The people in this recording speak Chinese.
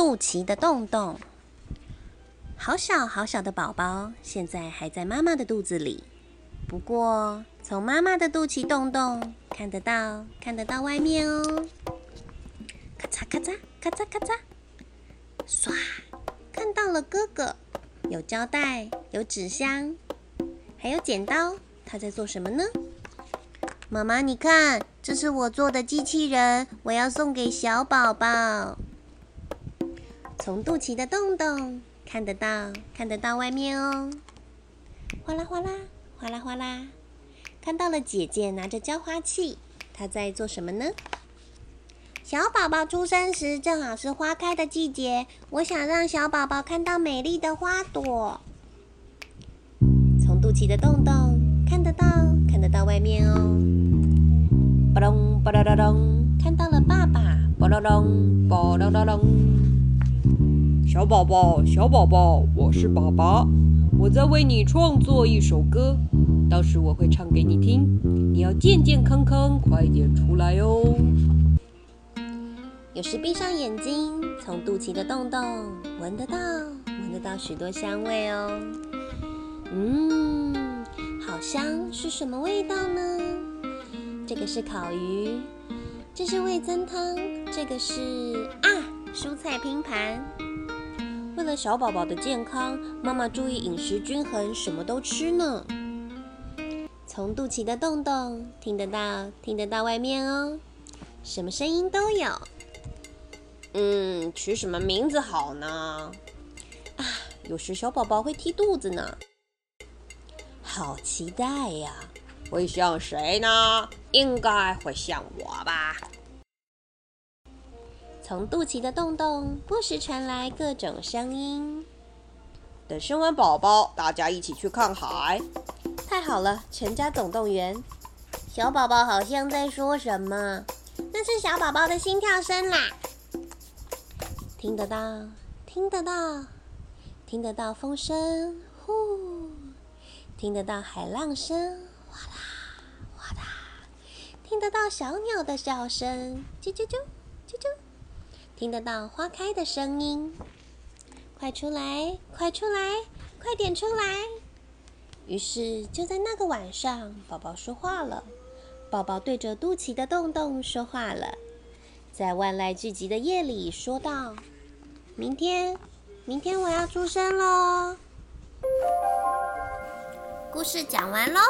肚脐的洞洞。好小好小的宝宝，现在还在妈妈的肚子里。不过，从妈妈的肚脐洞洞看得到，看得到外面哦。咔嚓咔嚓咔嚓咔嚓，唰，看到了哥哥，有胶带，有纸箱，还有剪刀。他在做什么呢？妈妈，你看，这是我做的机器人，我要送给小宝宝。从肚脐的洞洞。看得到，看得到外面哦，哗啦哗啦，哗啦哗啦，看到了姐姐拿着浇花器，她在做什么呢？小宝宝出生时正好是花开的季节，我想让小宝宝看到美丽的花朵。从肚脐的洞洞看得到，看得到外面哦。吧隆吧啦啦隆，看到了爸爸，吧隆隆吧隆隆隆。小宝宝，小宝宝，我是爸爸，我在为你创作一首歌，到时我会唱给你听，你要健健康康，快点出来哦。有时闭上眼睛，从肚脐的洞洞闻得到，闻得到许多香味哦。嗯，好香，是什么味道呢？这个是烤鱼，这是味增汤，这个是啊，蔬菜拼盘。为了小宝宝的健康，妈妈注意饮食均衡，什么都吃呢。从肚脐的洞洞听得到，听得到外面哦，什么声音都有。嗯，取什么名字好呢？啊，有时小宝宝会踢肚子呢。好期待呀！会像谁呢？应该会像我吧。从肚脐的洞洞不时传来各种声音。等生完宝宝，大家一起去看海。太好了，全家总动员。小宝宝好像在说什么？那是小宝宝的心跳声啦。听得到，听得到，听得到风声，呼，听得到海浪声，哗啦哗啦，听得到小鸟的叫声，啾啾啾，啾啾。听得到花开的声音，快出来，快出来，快点出来！于是就在那个晚上，宝宝说话了。宝宝对着肚脐的洞洞说话了，在万籁俱寂的夜里说道：“明天，明天我要出生喽！”故事讲完喽。